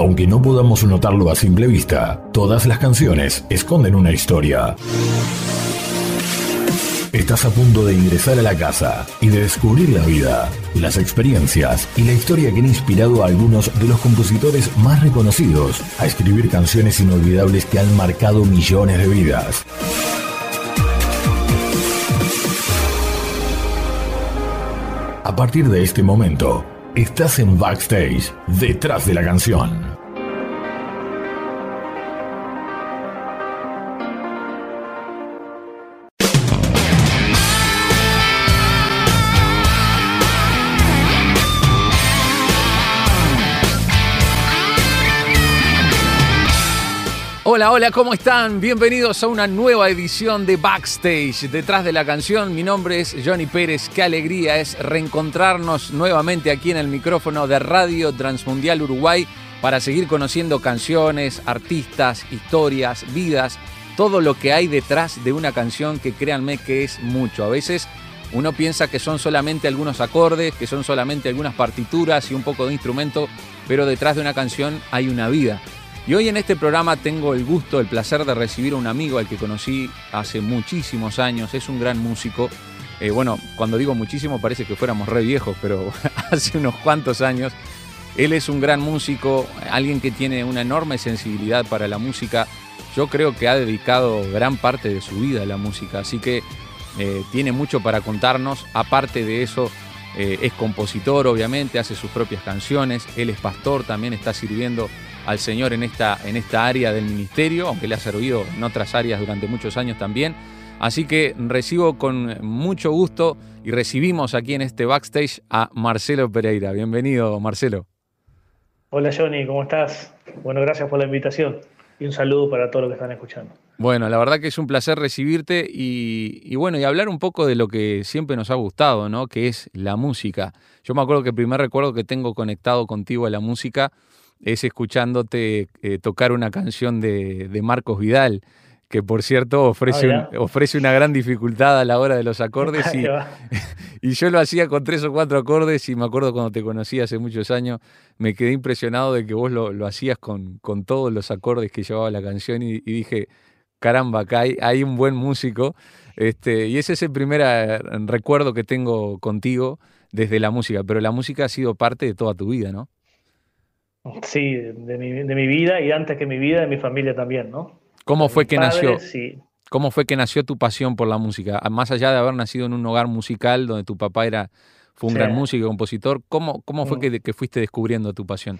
Aunque no podamos notarlo a simple vista, todas las canciones esconden una historia. Estás a punto de ingresar a la casa y de descubrir la vida, las experiencias y la historia que han inspirado a algunos de los compositores más reconocidos a escribir canciones inolvidables que han marcado millones de vidas. A partir de este momento, estás en backstage, detrás de la canción. Hola, hola, ¿cómo están? Bienvenidos a una nueva edición de Backstage, detrás de la canción. Mi nombre es Johnny Pérez. Qué alegría es reencontrarnos nuevamente aquí en el micrófono de Radio Transmundial Uruguay para seguir conociendo canciones, artistas, historias, vidas, todo lo que hay detrás de una canción que créanme que es mucho. A veces uno piensa que son solamente algunos acordes, que son solamente algunas partituras y un poco de instrumento, pero detrás de una canción hay una vida. Y hoy en este programa tengo el gusto, el placer de recibir a un amigo al que conocí hace muchísimos años, es un gran músico. Eh, bueno, cuando digo muchísimo parece que fuéramos re viejos, pero hace unos cuantos años. Él es un gran músico, alguien que tiene una enorme sensibilidad para la música. Yo creo que ha dedicado gran parte de su vida a la música, así que eh, tiene mucho para contarnos. Aparte de eso, eh, es compositor, obviamente, hace sus propias canciones. Él es pastor, también está sirviendo al Señor en esta, en esta área del ministerio, aunque le ha servido en otras áreas durante muchos años también. Así que recibo con mucho gusto y recibimos aquí en este backstage a Marcelo Pereira. Bienvenido, Marcelo. Hola Johnny, ¿cómo estás? Bueno, gracias por la invitación y un saludo para todos los que están escuchando. Bueno, la verdad que es un placer recibirte y, y, bueno, y hablar un poco de lo que siempre nos ha gustado, ¿no? Que es la música. Yo me acuerdo que el primer recuerdo que tengo conectado contigo a la música es escuchándote eh, tocar una canción de, Marcos Vidal, que por cierto ofrece, ofrece una gran dificultad a la hora de los acordes. Y, y, yo lo hacía con tres o cuatro acordes y me acuerdo cuando te conocí hace muchos años, me quedé impresionado de que vos lo, hacías con, con, todos los acordes que llevaba la canción y, dije, caramba, acá hay, hay, un buen músico. Este, y ese es el primer eh, recuerdo que tengo contigo desde la música, pero la música ha sido parte de toda tu vida, ¿no? Sí, de mi, de mi vida y antes que mi vida, de mi familia también, ¿no? ¿Cómo fue que nació? ¿Cómo fue que nació tu pasión por la música? Más allá de haber nacido en un hogar musical donde tu papá era, fue un gran músico y compositor, ¿cómo, cómo fue mm. que, que, fuiste descubriendo tu pasión?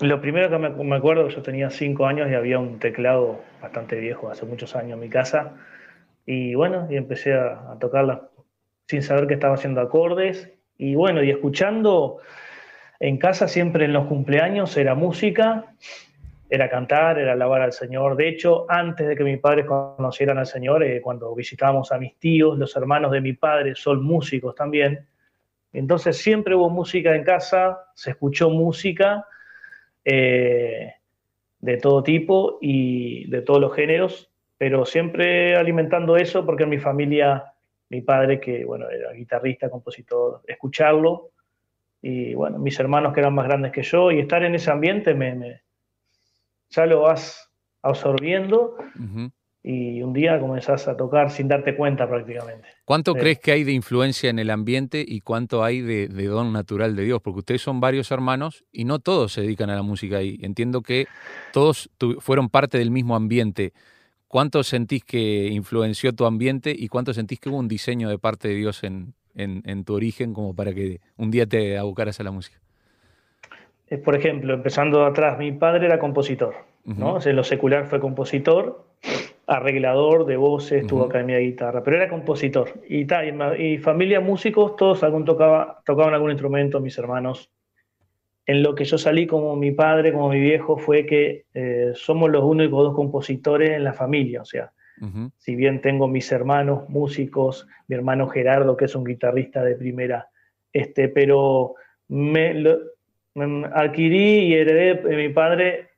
Lo primero que me, me acuerdo, yo tenía cinco años y había un teclado bastante viejo, hace muchos años en mi casa, y bueno, y empecé a, a tocarla sin saber que estaba haciendo acordes, y bueno, y escuchando en casa siempre en los cumpleaños era música, era cantar, era alabar al Señor. De hecho, antes de que mis padres conocieran al Señor, eh, cuando visitábamos a mis tíos, los hermanos de mi padre son músicos también. Entonces siempre hubo música en casa, se escuchó música eh, de todo tipo y de todos los géneros, pero siempre alimentando eso porque en mi familia, mi padre, que bueno, era guitarrista, compositor, escucharlo y bueno, mis hermanos que eran más grandes que yo, y estar en ese ambiente me, ya lo vas absorbiendo y un día comenzás a tocar sin darte cuenta prácticamente. ¿Cuánto crees que hay de influencia en el ambiente y cuánto hay de, don natural de Dios? Porque ustedes son varios hermanos y no todos se dedican a la música y entiendo que todos fueron parte del mismo ambiente. ¿Cuánto sentís que influenció tu ambiente y cuánto sentís que hubo un diseño de parte de Dios en, en, tu origen como para que un día te abocaras a la música? Eh, por ejemplo, empezando atrás, mi padre era compositor, ¿no? en lo secular fue compositor, arreglador de voces, tuvo academia de guitarra, pero era compositor. Y, y, familia músicos, todos algún tocaba, tocaban algún instrumento, mis hermanos. En lo que yo salí como mi padre, como mi viejo, fue que eh, somos los únicos dos compositores en la familia, o sea, si bien tengo mis hermanos músicos, mi hermano Gerardo, que es un guitarrista de primera, este, pero me, adquirí y heredé de mi padre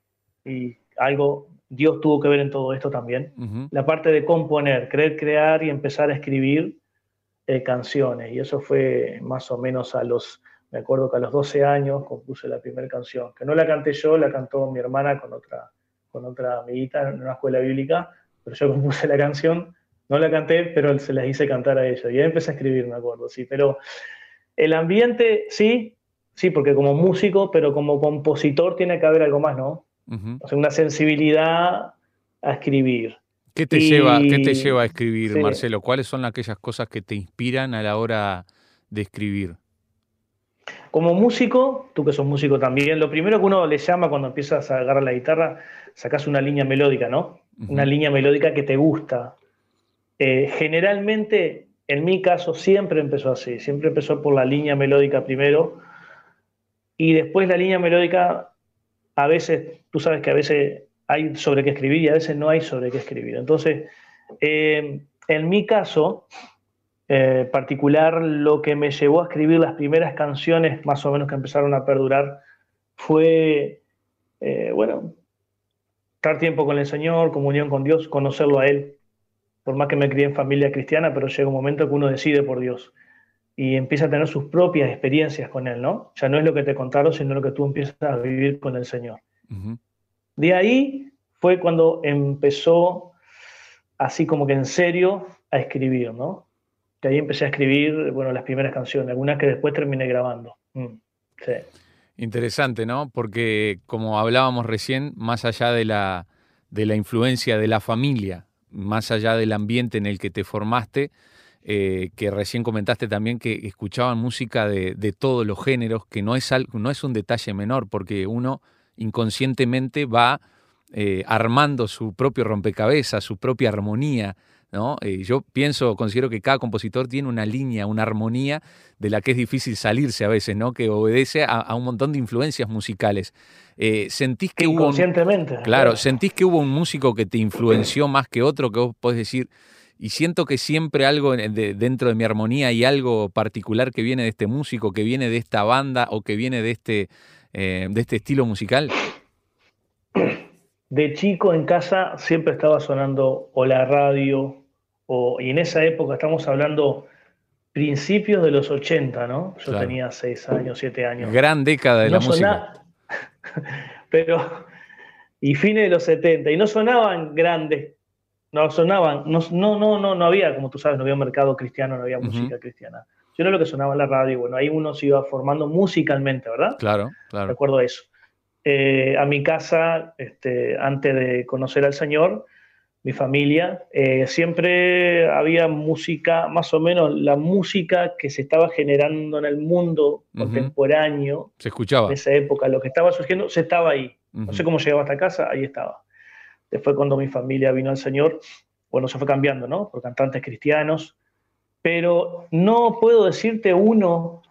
y algo, Dios tuvo que ver en todo esto también, la parte de componer, querer crear y empezar a escribir eh, canciones. Y eso fue más o menos a los Me acuerdo que a los 12 años compuse la primera canción, que no la canté yo, la cantó mi hermana con otra, con otra amiguita en una escuela bíblica, pero yo compuse la canción, no la canté, pero se las hice cantar a ellos. Y ahí empecé a escribir, me acuerdo, sí. Pero el ambiente, sí, sí, porque como músico, pero como compositor tiene que haber algo más, ¿no? O sea, una sensibilidad a escribir. ¿Qué te, lleva, ¿qué te lleva a escribir, Marcelo? ¿Cuáles son aquellas cosas que te inspiran a la hora de escribir? Como músico, tú que sos músico también, lo primero que uno le llama cuando empiezas a agarrar la guitarra, sacas una línea melódica, ¿no? Una línea melódica que te gusta. Eh, generalmente, en mi caso, siempre empezó así, siempre empezó por la línea melódica primero y después la línea melódica, a veces, tú sabes que a veces hay sobre qué escribir y a veces no hay sobre qué escribir. Entonces, eh, en mi caso, eh, particular, lo que me llevó a escribir las primeras canciones, más o menos que empezaron a perdurar, fue, eh, bueno, estar tiempo con el Señor, comunión con Dios, conocerlo a Él. Por más que me crié en familia cristiana, pero llega un momento que uno decide por Dios y empieza a tener sus propias experiencias con Él, ¿no? Ya no es lo que te contaron, sino lo que tú empiezas a vivir con el Señor. De ahí fue cuando empezó, así como que en serio, a escribir, ¿no? que ahí empecé a escribir, bueno, las primeras canciones, algunas que después terminé grabando. Mm, sí. Interesante, ¿no? Porque como hablábamos recién, más allá de la, de la influencia de la familia, más allá del ambiente en el que te formaste, eh, que recién comentaste también que escuchaban música de, de todos los géneros, que no es, algo, no es un detalle menor, porque uno inconscientemente va eh, armando su propio rompecabezas, su propia armonía, ¿no? Eh, yo pienso, considero que cada compositor tiene una línea, una armonía de la que es difícil salirse a veces, ¿no? Que obedece a, un montón de influencias musicales. Eh, ¿Sentís que hubo un, claro, sentís que hubo un músico que te influenció más que otro que vos podés decir y siento que siempre algo dentro de mi armonía hay algo particular que viene de este músico, que viene de esta banda o que viene de este, eh, de este estilo musical? de chico en casa siempre estaba sonando o la radio, o, y en esa época estamos hablando principios de los 80, ¿no? Yo tenía 6 años, 7 años. Gran década de la música. pero, y fines de los 70, y no sonaban grandes, no sonaban, no, no, no, no, había, como tú sabes, no había un mercado cristiano, no había música cristiana. Yo no lo que sonaba en la radio, bueno, ahí uno se iba formando musicalmente, ¿verdad? Claro, claro. Recuerdo eso. Eh, a mi casa, este, antes de conocer al Señor, mi familia, eh, siempre había música, más o menos la música que se estaba generando en el mundo contemporáneo. Se escuchaba. En esa época, lo que estaba surgiendo, se estaba ahí. No sé cómo llegaba hasta casa, ahí estaba. Después cuando mi familia vino al Señor, bueno, se fue cambiando, ¿no? Por cantantes cristianos. Pero no puedo decirte uno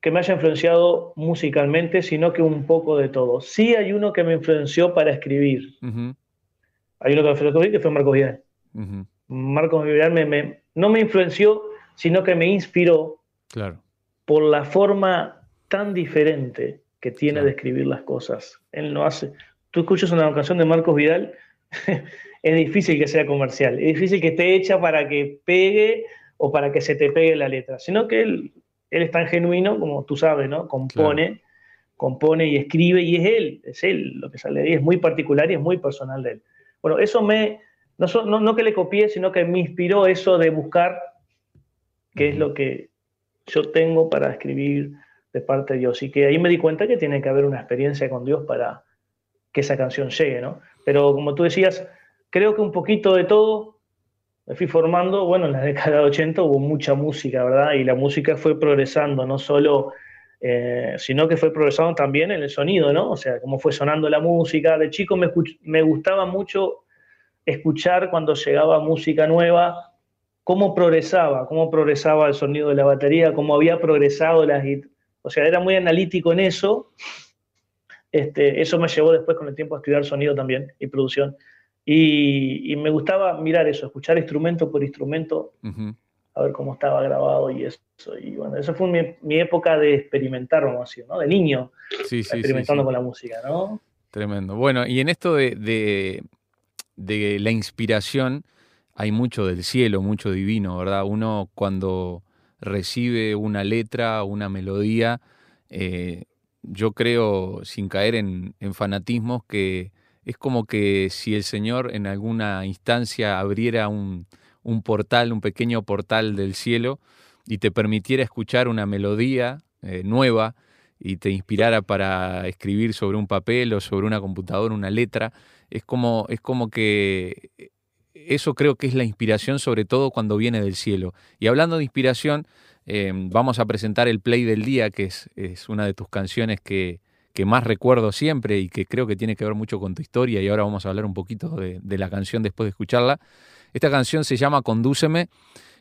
que me haya influenciado musicalmente, sino que un poco de todo. Sí hay uno que me influenció para escribir. Hay uno que me influenció que fue Marcos Vidal. Marcos Vidal me, no me influenció, sino que me inspiró claro. por la forma tan diferente que tiene de escribir las cosas. Él no hace... Tú escuchas una canción de Marcos Vidal, es difícil que sea comercial, es difícil que esté hecha para que pegue o para que se te pegue la letra, sino que él él es tan genuino como tú sabes, ¿no? Compone, compone y escribe y es él, es él lo que sale de ahí, es muy particular y es muy personal de él. Bueno, eso me, no, no, que le copié, sino que me inspiró eso de buscar qué es lo que yo tengo para escribir de parte de Dios. Y que ahí me di cuenta que tiene que haber una experiencia con Dios para que esa canción llegue, ¿no? Pero como tú decías, creo que un poquito de todo me fui formando, bueno, en la década de 80 hubo mucha música, ¿verdad? Y la música fue progresando, no solo, eh, sino que fue progresando también en el sonido, ¿no? O sea, cómo fue sonando la música. De chico me, me gustaba mucho escuchar cuando llegaba música nueva, cómo progresaba, cómo progresaba el sonido de la batería, cómo había progresado las... O sea, era muy analítico en eso. Este, eso me llevó después con el tiempo a estudiar sonido también y producción. Y, me gustaba mirar eso, escuchar instrumento por instrumento, a ver cómo estaba grabado y eso. Y bueno, esa fue mi, época de experimentar, vamos a decir, ¿no? De niño, experimentando con la música, ¿no? Tremendo. Bueno, y en esto de, de, la inspiración, hay mucho del cielo, mucho divino, ¿verdad? Uno cuando recibe una letra, una melodía, eh, yo creo, sin caer en, en fanatismos, que es como que si el Señor en alguna instancia abriera un, un portal, un pequeño portal del cielo, y te permitiera escuchar una melodía eh, nueva y te inspirara para escribir sobre un papel o sobre una computadora una letra, es como, es como que eso creo que es la inspiración sobre todo cuando viene del cielo. Y hablando de inspiración, em, vamos a presentar el Play del Día, que es, es una de tus canciones que, que, más recuerdo siempre y que creo que tiene que ver mucho con tu historia y ahora vamos a hablar un poquito de la canción después de escucharla. Esta canción se llama Condúceme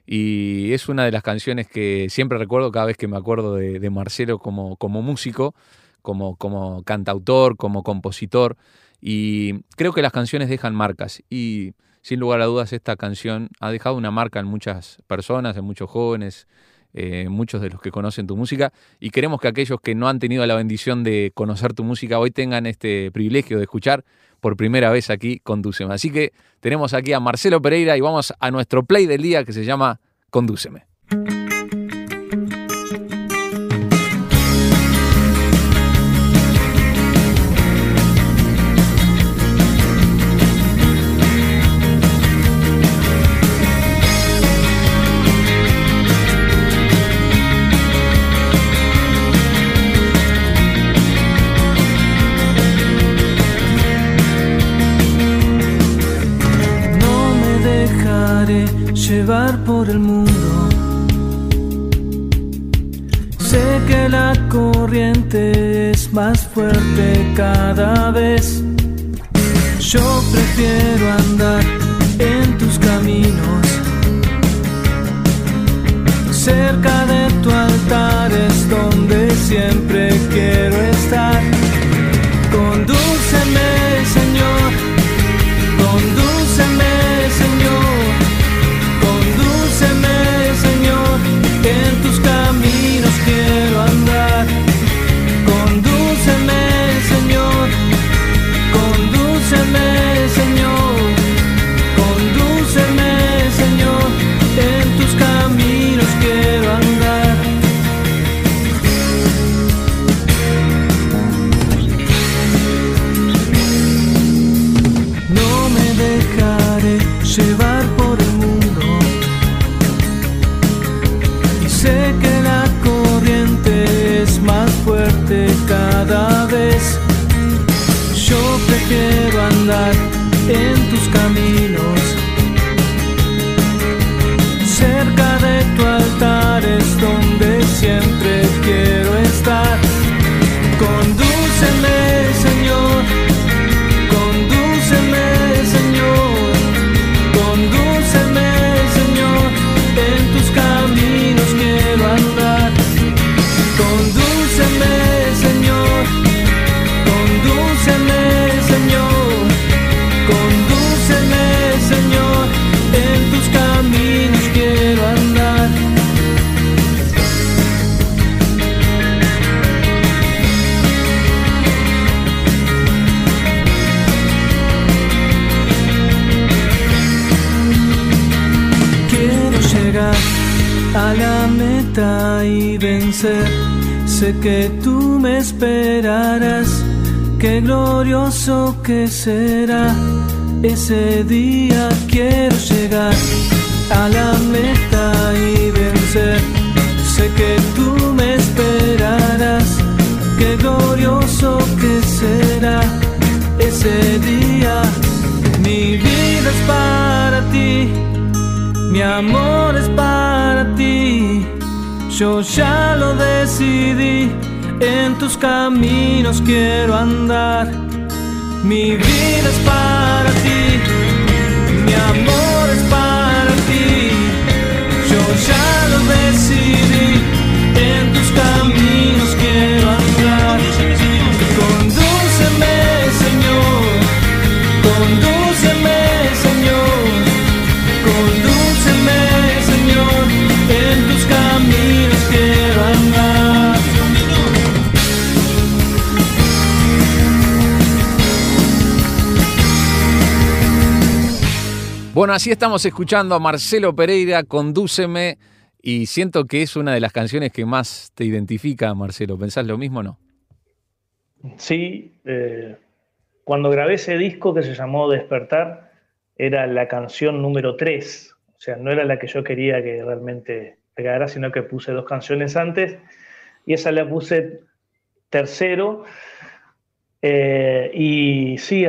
y es una de las canciones que siempre recuerdo cada vez que me acuerdo de, Marcelo como, como músico, como, como cantautor, como compositor. Y creo que las canciones dejan marcas y sin lugar a dudas esta canción ha dejado una marca en muchas personas, en muchos jóvenes, eh, muchos de los que conocen tu música y queremos que aquellos que no han tenido la bendición de conocer tu música hoy tengan este privilegio de escuchar por primera vez aquí Condúceme. Así que tenemos aquí a Marcelo Pereira y vamos a nuestro play del día que se llama Condúceme. Llevar por el mundo. Sé que la corriente es más fuerte cada vez. Yo prefiero andar en tus caminos. Cerca de tu altar es donde siempre quiero estar. Condúceme, Señor. Condúceme, vencer. Sé que tú me esperarás. Qué glorioso que será ese día. Quiero llegar a la meta y vencer. Sé que tú me esperarás. Qué glorioso que será ese día. Mi vida es para ti. Mi amor es para ti, yo ya lo decidí, en tus caminos quiero andar. Mi vida es para ti, mi amor es para ti, yo ya lo decidí, Bueno, así estamos escuchando a Marcelo Pereira, Condúceme. Y siento que es una de las canciones que más te identifica, Marcelo. ¿Pensás lo mismo o no? Sí, eh, cuando grabé ese disco que se llamó Despertar, era la canción número 3. O sea, no era la que yo quería que realmente pegara, sino que puse dos canciones antes. Y esa la puse tercero. Eh, y sí,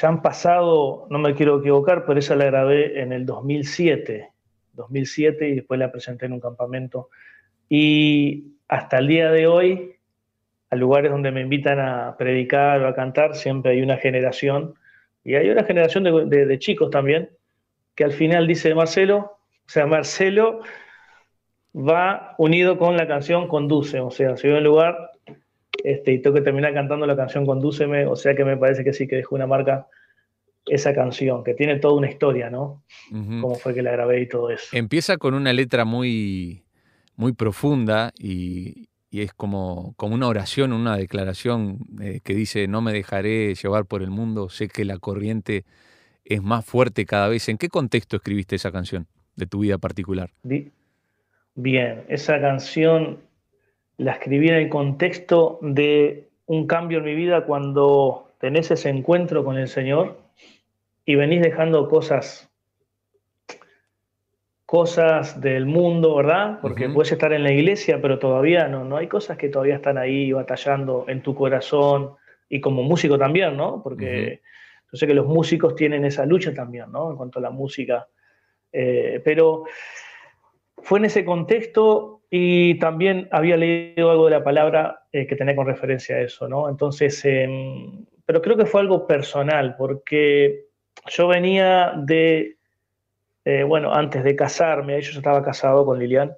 ya han pasado, no me quiero equivocar, pero esa la grabé en el 2007. 2007 y después la presenté en un campamento. Y hasta el día de hoy, a lugares donde me invitan a predicar o a cantar, siempre hay una generación, y hay una generación de, chicos también, que al final dice Marcelo, o sea, Marcelo va unido con la canción Conduce, o sea, si a un lugar este, y tengo que terminar cantando la canción Condúceme, o sea que me parece que sí que dejó una marca esa canción, que tiene toda una historia, ¿no? Cómo fue que la grabé y todo eso. Empieza con una letra muy, muy profunda y, es como, como, una oración, una declaración eh, que dice, no me dejaré llevar por el mundo, sé que la corriente es más fuerte cada vez. ¿En qué contexto escribiste esa canción de tu vida particular? Bien, esa canción la escribí en el contexto de un cambio en mi vida cuando tenés ese encuentro con el Señor y venís dejando cosas cosas del mundo, ¿verdad? Porque puedes estar en la iglesia, pero todavía no, no hay cosas que todavía están ahí batallando en tu corazón y como músico también, ¿no? Porque yo sé que los músicos tienen esa lucha también, ¿no? En cuanto a la música. Eh, pero fue en ese contexto y también había leído algo de la palabra eh, que tenía con referencia a eso, ¿no? Entonces, em, pero creo que fue algo personal, porque yo venía de, eh, bueno, antes de casarme, yo estaba casado con Lilian,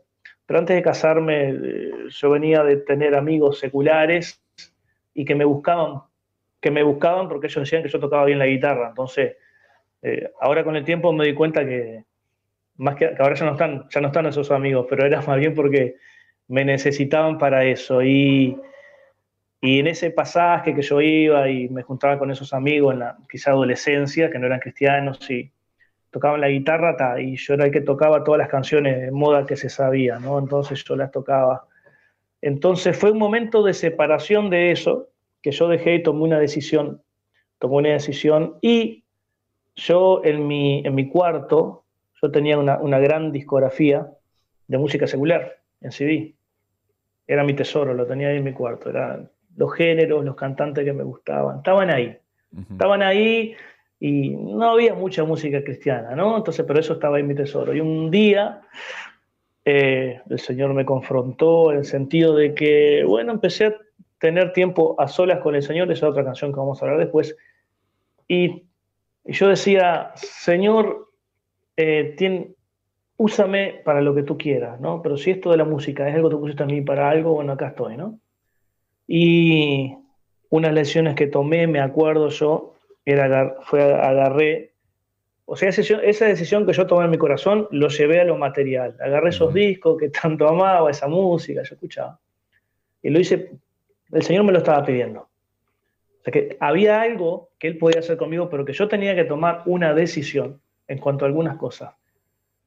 pero antes de casarme eh, yo venía de tener amigos seculares y que me buscaban, que me buscaban porque ellos decían que yo tocaba bien la guitarra. Entonces, ahora con el tiempo me di cuenta que, más que, ahora ya no, están, ya no están esos amigos, pero era más bien porque me necesitaban para eso. Y, y en ese pasaje que yo iba y me juntaba con esos amigos en la quizá adolescencia, que no eran cristianos, y tocaban la guitarra, y yo era el que tocaba todas las canciones de moda que se sabía, ¿no? Entonces yo las tocaba. Entonces fue un momento de separación de eso, que yo dejé y tomé una decisión, tomé una decisión, y yo en mi, en mi cuarto, yo tenía una, una gran discografía de música secular en CD. Era mi tesoro, lo tenía ahí en mi cuarto. Era los géneros, los cantantes que me gustaban, estaban ahí. Estaban ahí y no había mucha música cristiana, ¿no? Entonces, pero eso estaba en mi tesoro. Y un día eh, el Señor me confrontó en el sentido de que, bueno, empecé a tener tiempo a solas con el Señor, esa otra canción que vamos a hablar después, y, yo decía, Señor, eh, úsame para lo que tú quieras, ¿no? Pero si esto de la música es algo que tú pusiste a mí para algo, bueno, acá estoy, ¿no? Y unas lecciones que tomé, me acuerdo yo, era, fue agarré, o sea, esa decisión que yo tomé en mi corazón, lo llevé a lo material. Agarré esos discos que tanto amaba, esa música, yo escuchaba. Y lo hice, el Señor me lo estaba pidiendo. O sea que había algo que Él podía hacer conmigo, pero que yo tenía que tomar una decisión en cuanto a algunas cosas.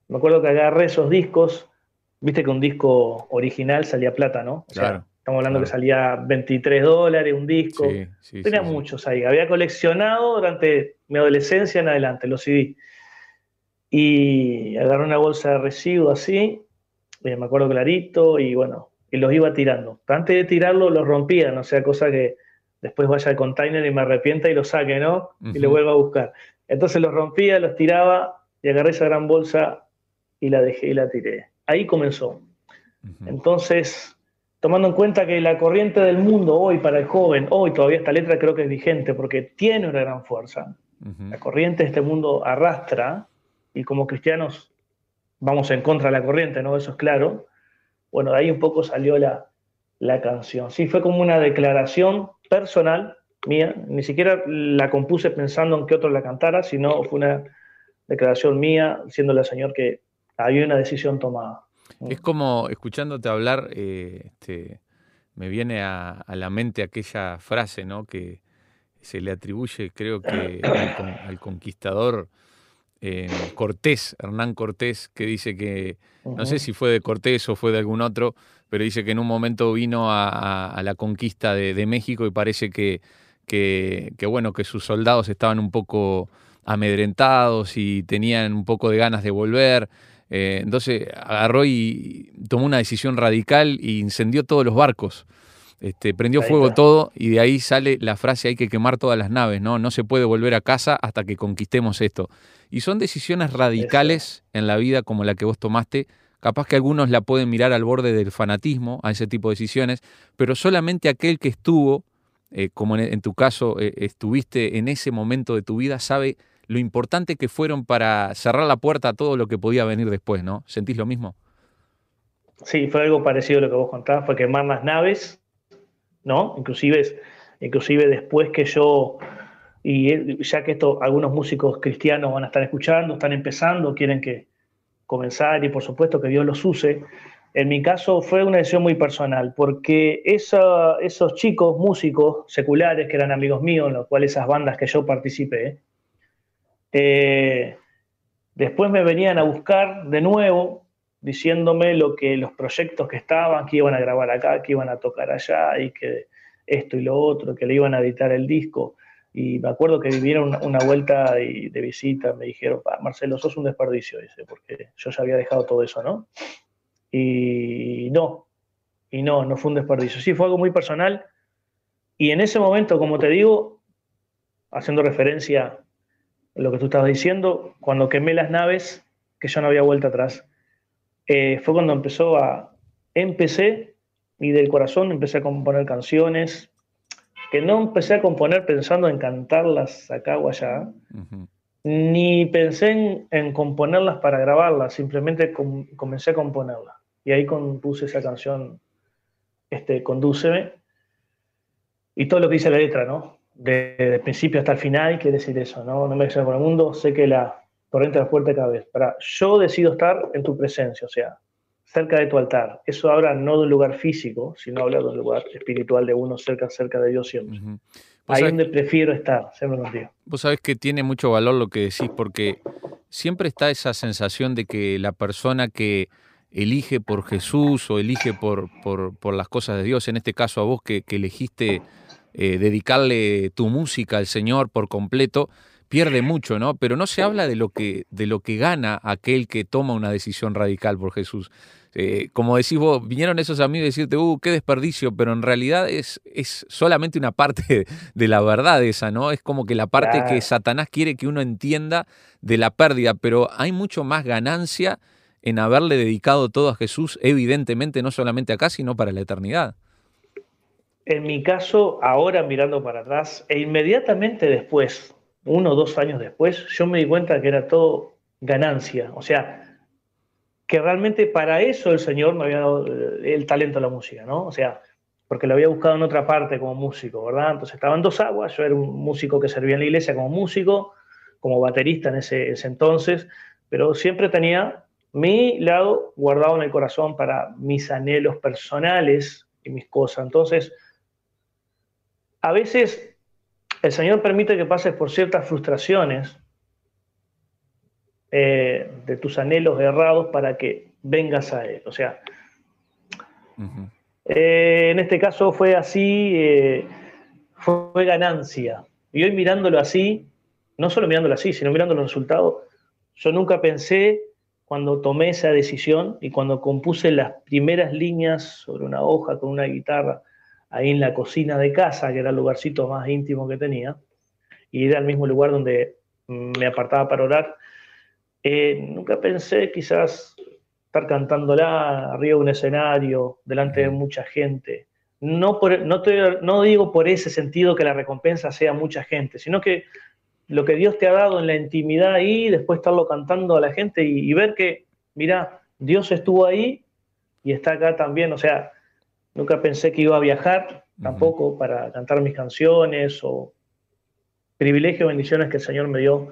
Me acuerdo que agarré esos discos, viste que un disco original salía plata, ¿no? claro. Estamos hablando que salía 23 dólares un disco. Tenía muchos ahí. Había coleccionado durante mi adolescencia en adelante los CD. Y agarré una bolsa de residuos así, eh, me acuerdo clarito, y bueno, y los iba tirando. antes de tirarlo, los rompía, no sea cosa que después vaya al container y me arrepienta y lo saque, ¿no? Y lo vuelva a buscar. Entonces los rompía, los tiraba y agarré esa gran bolsa y la dejé y la tiré. Ahí comenzó. Entonces, tomando en cuenta que la corriente del mundo hoy para el joven, hoy todavía esta letra creo que es vigente porque tiene una gran fuerza. La corriente de este mundo arrastra y como cristianos vamos en contra de la corriente, ¿no? Eso es claro. Bueno, de ahí un poco salió la, la canción. Sí, fue como una declaración personal mía, ni siquiera la compuse pensando en que otro la cantara, sino fue una declaración mía, diciéndole al Señor que había una decisión tomada. Es como, escuchándote hablar, eh, este, me viene a, la mente aquella frase, ¿no? Que se le atribuye, creo que al, conquistador eh, Cortés, Hernán Cortés, que dice que, no sé si fue de Cortés o fue de algún otro, pero dice que en un momento vino a, la conquista de, México y parece que, que, bueno, que sus soldados estaban un poco amedrentados y tenían un poco de ganas de volver. Eh, entonces agarró y tomó una decisión radical y incendió todos los barcos. Este, prendió fuego todo y de ahí sale la frase hay que quemar todas las naves, ¿no? No se puede volver a casa hasta que conquistemos esto. Y son decisiones radicales en la vida como la que vos tomaste. Capaz que algunos la pueden mirar al borde del fanatismo a ese tipo de decisiones, pero solamente aquel que estuvo, eh, como en, tu caso eh, estuviste en ese momento de tu vida, sabe lo importante que fueron para cerrar la puerta a todo lo que podía venir después, ¿no? ¿Sentís lo mismo? Sí, fue algo parecido a lo que vos contabas, fue quemar las naves, ¿no? Inclusive, inclusive después que yo, y ya que esto algunos músicos cristianos van a estar escuchando, están empezando, quieren que comenzar y por supuesto que Dios los use. En mi caso fue una decisión muy personal, porque esos chicos músicos seculares que eran amigos míos, en los cuales esas bandas que yo participé, eh, después me venían a buscar de nuevo diciéndome lo que los proyectos que estaban, que iban a grabar acá, que iban a tocar allá y que esto y lo otro, que le iban a editar el disco. Y me acuerdo que vivieron una, vuelta de, visita, me dijeron, Marcelo, sos un desperdicio, dice, porque yo ya había dejado todo eso, ¿no? Y no, y no, no fue un desperdicio. Sí, fue algo muy personal. Y en ese momento, como te digo, haciendo referencia lo que tú estabas diciendo, cuando quemé las naves, que yo no había vuelta atrás, eh, fue cuando empezó a, empecé y del corazón empecé a componer canciones, que no empecé a componer pensando en cantarlas acá o allá, ni pensé en, componerlas para grabarlas, simplemente comencé a componerlas. Y ahí compuse esa canción, este, Condúceme, y todo lo que dice la letra, ¿no? desde el principio hasta el final, quiere decir eso, ¿no? No me dejes por el mundo, sé que la corriente es fuerte cada vez. Para, yo decido estar en tu presencia, o sea, cerca de tu altar. Eso habla no de un lugar físico, sino habla de un lugar espiritual de uno cerca, cerca de Dios siempre. Ahí es donde prefiero estar, siempre contigo. Vos sabés que tiene mucho valor lo que decís, porque siempre está esa sensación de que la persona que elige por Jesús o elige por, por, por las cosas de Dios, en este caso a vos que, que elegiste eh, dedicarle tu música al Señor por completo, pierde mucho, ¿no? Pero no se habla de lo que, de lo que gana aquel que toma una decisión radical por Jesús. Eh, como decís vos, vinieron esos amigos a decirte, uh, qué desperdicio, pero en realidad es, es solamente una parte de la verdad esa, ¿no? Es como que la parte que Satanás quiere que uno entienda de la pérdida, pero hay mucho más ganancia en haberle dedicado todo a Jesús, evidentemente, no solamente acá, sino para la eternidad. En mi caso, ahora mirando para atrás, e inmediatamente después, uno o dos años después, yo me di cuenta que era todo ganancia. O sea, que realmente para eso el Señor me había dado eh, el talento a la música, ¿no? O sea, porque lo había buscado en otra parte como músico, ¿verdad? Entonces estaban dos aguas, yo era un músico que servía en la iglesia como músico, como baterista en ese, ese entonces, pero siempre tenía mi lado guardado en el corazón para mis anhelos personales y mis cosas. Entonces, a veces el Señor permite que pases por ciertas frustraciones eh, de tus anhelos errados para que vengas a Él. O sea, eh, en este caso fue así, eh, fue ganancia. Y hoy mirándolo así, no solo mirándolo así, sino mirando los resultados, yo nunca pensé cuando tomé esa decisión y cuando compuse las primeras líneas sobre una hoja con una guitarra, ahí en la cocina de casa, que era el lugarcito más íntimo que tenía, y era el mismo lugar donde me apartaba para orar. Eh, nunca pensé quizás estar cantándola arriba de un escenario, delante de mucha gente. No, no, no digo por ese sentido que la recompensa sea mucha gente, sino que lo que Dios te ha dado en la intimidad ahí, después estarlo cantando a la gente y, y ver que, mira, Dios estuvo ahí y está acá también. O sea, Nunca pensé que iba a viajar tampoco para cantar mis canciones o privilegios, bendiciones que el Señor me dio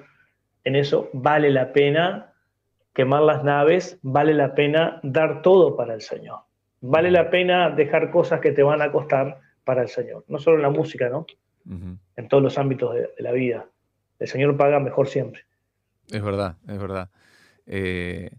en eso. Vale la pena quemar las naves, vale la pena dar todo para el Señor. Vale la pena dejar cosas que te van a costar para el Señor. No solo en la música, ¿no? En todos los ámbitos de, la vida. El Señor paga mejor siempre. Es verdad, es verdad. Eh,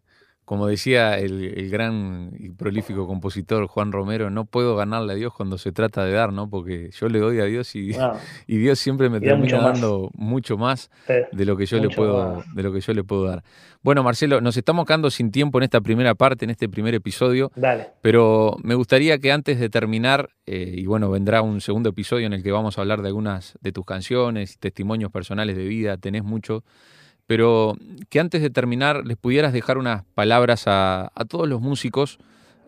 como decía el, gran y prolífico compositor Juan Romero, no puedo ganarle a Dios cuando se trata de dar, ¿no? Porque yo le doy a Dios y, y Dios siempre me termina dando mucho más de lo que yo le puedo, de lo que yo le puedo dar. Bueno, Marcelo, nos estamos quedando sin tiempo en esta primera parte, en este primer episodio. Dale. Pero me gustaría que antes de terminar, eh, y bueno, vendrá un segundo episodio en el que vamos a hablar de algunas de tus canciones, testimonios personales de vida, tenés mucho pero que antes de terminar les pudieras dejar unas palabras a, todos los músicos,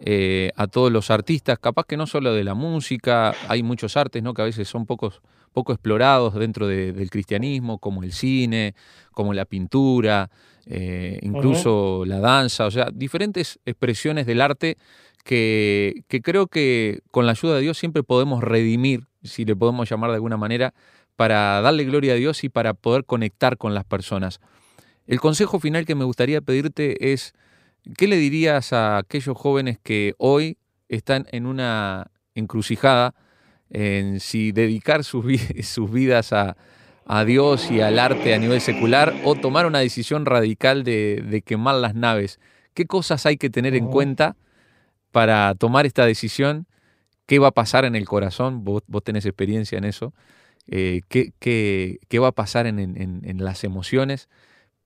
eh, a todos los artistas, capaz que no solo de la música, hay muchos artes ¿no? que a veces son pocos, poco explorados dentro del cristianismo, como el cine, como la pintura, eh, incluso la danza, o sea, diferentes expresiones del arte que creo que con la ayuda de Dios siempre podemos redimir, si le podemos llamar de alguna manera, para darle gloria a Dios y para poder conectar con las personas. El consejo final que me gustaría pedirte es, ¿qué le dirías a aquellos jóvenes que hoy están en una encrucijada en si dedicar sus, vidas a, Dios y al arte a nivel secular o tomar una decisión radical de, quemar las naves? ¿Qué cosas hay que tener en cuenta para tomar esta decisión? ¿Qué va a pasar en el corazón? Vos, vos tenés experiencia en eso. Eh, qué, qué, va a pasar en, en, las emociones,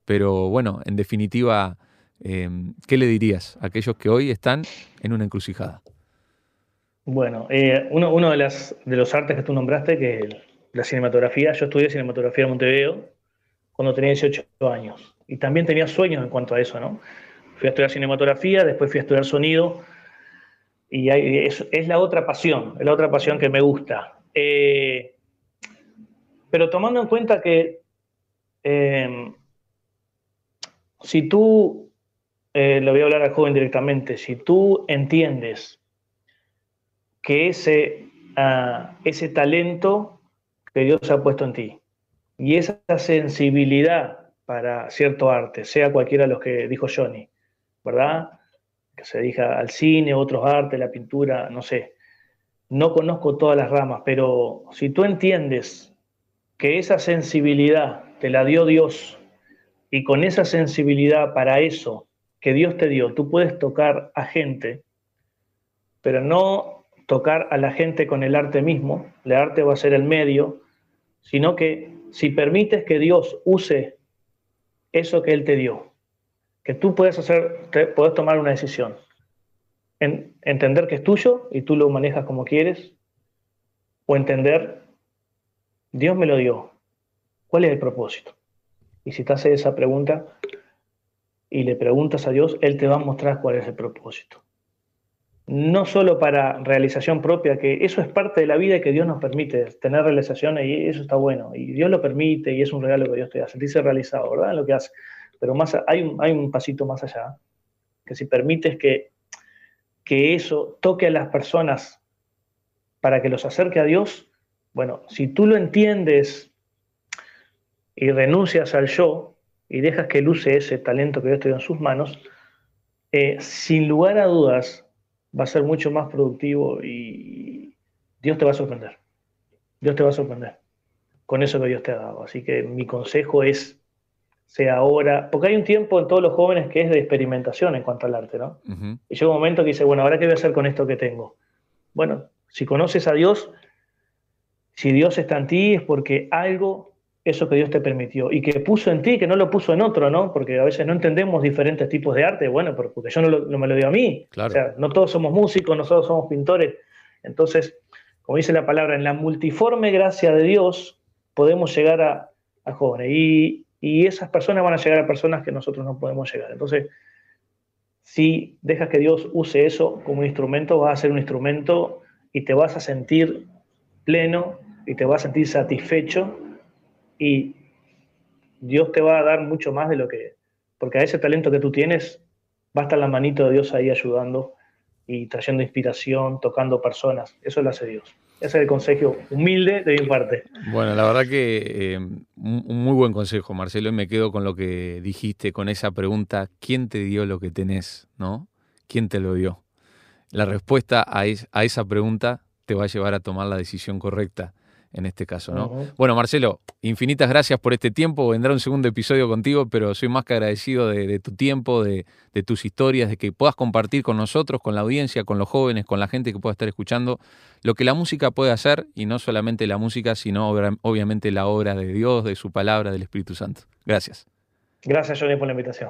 pero bueno, en definitiva, em, ¿qué le dirías a aquellos que hoy están en una encrucijada? Bueno, eh, uno, uno de, las, de los artes que tú nombraste, que es la cinematografía, yo estudié cinematografía en Montevideo cuando tenía 18 años y también tenía sueños en cuanto a eso, ¿no? Fui a estudiar cinematografía, después fui a estudiar sonido y es, es, la otra pasión, es la otra pasión que me gusta. Eh, pero tomando en cuenta que em, si tú, eh, le voy a hablar al joven directamente, si tú entiendes que ese, ah, ese talento que Dios ha puesto en ti y esa sensibilidad para cierto arte, sea cualquiera de los que dijo Johnny, ¿verdad? Que se dedica al cine, otros artes, la pintura, no sé. No conozco todas las ramas, pero si tú entiendes que esa sensibilidad te la dio Dios y con esa sensibilidad para eso que Dios te dio, tú puedes tocar a gente, pero no tocar a la gente con el arte mismo, el arte va a ser el medio, sino que si permites que Dios use eso que Él te dio, que tú puedes hacer, puedes tomar una decisión, en, entender que es tuyo y tú lo manejas como quieres, o entender Dios me lo dio. ¿Cuál es el propósito? Y si te haces esa pregunta y le preguntas a Dios, Él te va a mostrar cuál es el propósito. No solo para realización propia, que eso es parte de la vida que Dios nos permite tener realizaciones y eso está bueno. Y Dios lo permite y es un regalo que Dios te da, sentirse realizado, ¿verdad? En lo que hace. Pero más, hay, un, hay un pasito más allá, que si permites que, que eso toque a las personas para que los acerque a Dios, bueno, si tú lo entiendes y renuncias al yo y dejas que luce ese talento que Dios te dio en sus manos, eh, sin lugar a dudas va a ser mucho más productivo y Dios te va a sorprender. Dios te va a sorprender con eso que Dios te ha dado. Así que mi consejo es, sea ahora, porque hay un tiempo en todos los jóvenes que es de experimentación en cuanto al arte, ¿no? Y llega un momento que dice, bueno, ahora qué voy a hacer con esto que tengo. Bueno, si conoces a Dios, si Dios está en ti es porque algo, eso que Dios te permitió y que puso en ti, que no lo puso en otro, ¿no? Porque a veces no entendemos diferentes tipos de arte, bueno, porque yo no, me lo dio a mí. O sea, no todos somos músicos, no todos somos pintores. Entonces, como dice la palabra, en la multiforme gracia de Dios podemos llegar a, a jóvenes y, y esas personas van a llegar a personas que nosotros no podemos llegar. Entonces, si dejas que Dios use eso como instrumento, vas a ser un instrumento y te vas a sentir pleno, y te vas a sentir satisfecho y Dios te va a dar mucho más de lo que, porque a ese talento que tú tienes va a estar la manito de Dios ahí ayudando y trayendo inspiración, tocando personas. Eso lo hace Dios. Ese es el consejo humilde de mi parte. Bueno, la verdad que eh, un muy buen consejo, Marcelo, y me quedo con lo que dijiste, con esa pregunta, ¿quién te dio lo que tenés? ¿No? ¿Quién te lo dio? La respuesta a, a esa pregunta te va a llevar a tomar la decisión correcta en este caso, ¿no? Bueno, Marcelo, infinitas gracias por este tiempo. Vendrá un segundo episodio contigo, pero soy más que agradecido de, tu tiempo, de, tus historias, de que puedas compartir con nosotros, con la audiencia, con los jóvenes, con la gente que pueda estar escuchando, lo que la música puede hacer, y no solamente la música, sino obviamente la obra de Dios, de su palabra, del Espíritu Santo. Gracias. Gracias, Johnny, por la invitación.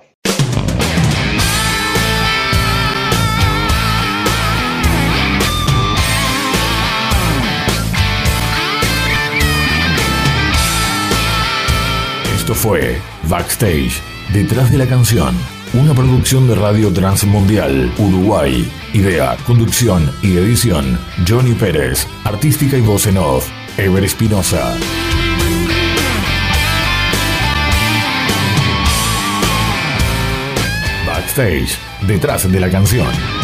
Fue Backstage, detrás de la canción, una producción de Radio Transmundial, Uruguay. Idea, conducción y edición, Johnny Pérez. Artística y voz en off, Ever Espinosa. Backstage, detrás de la canción.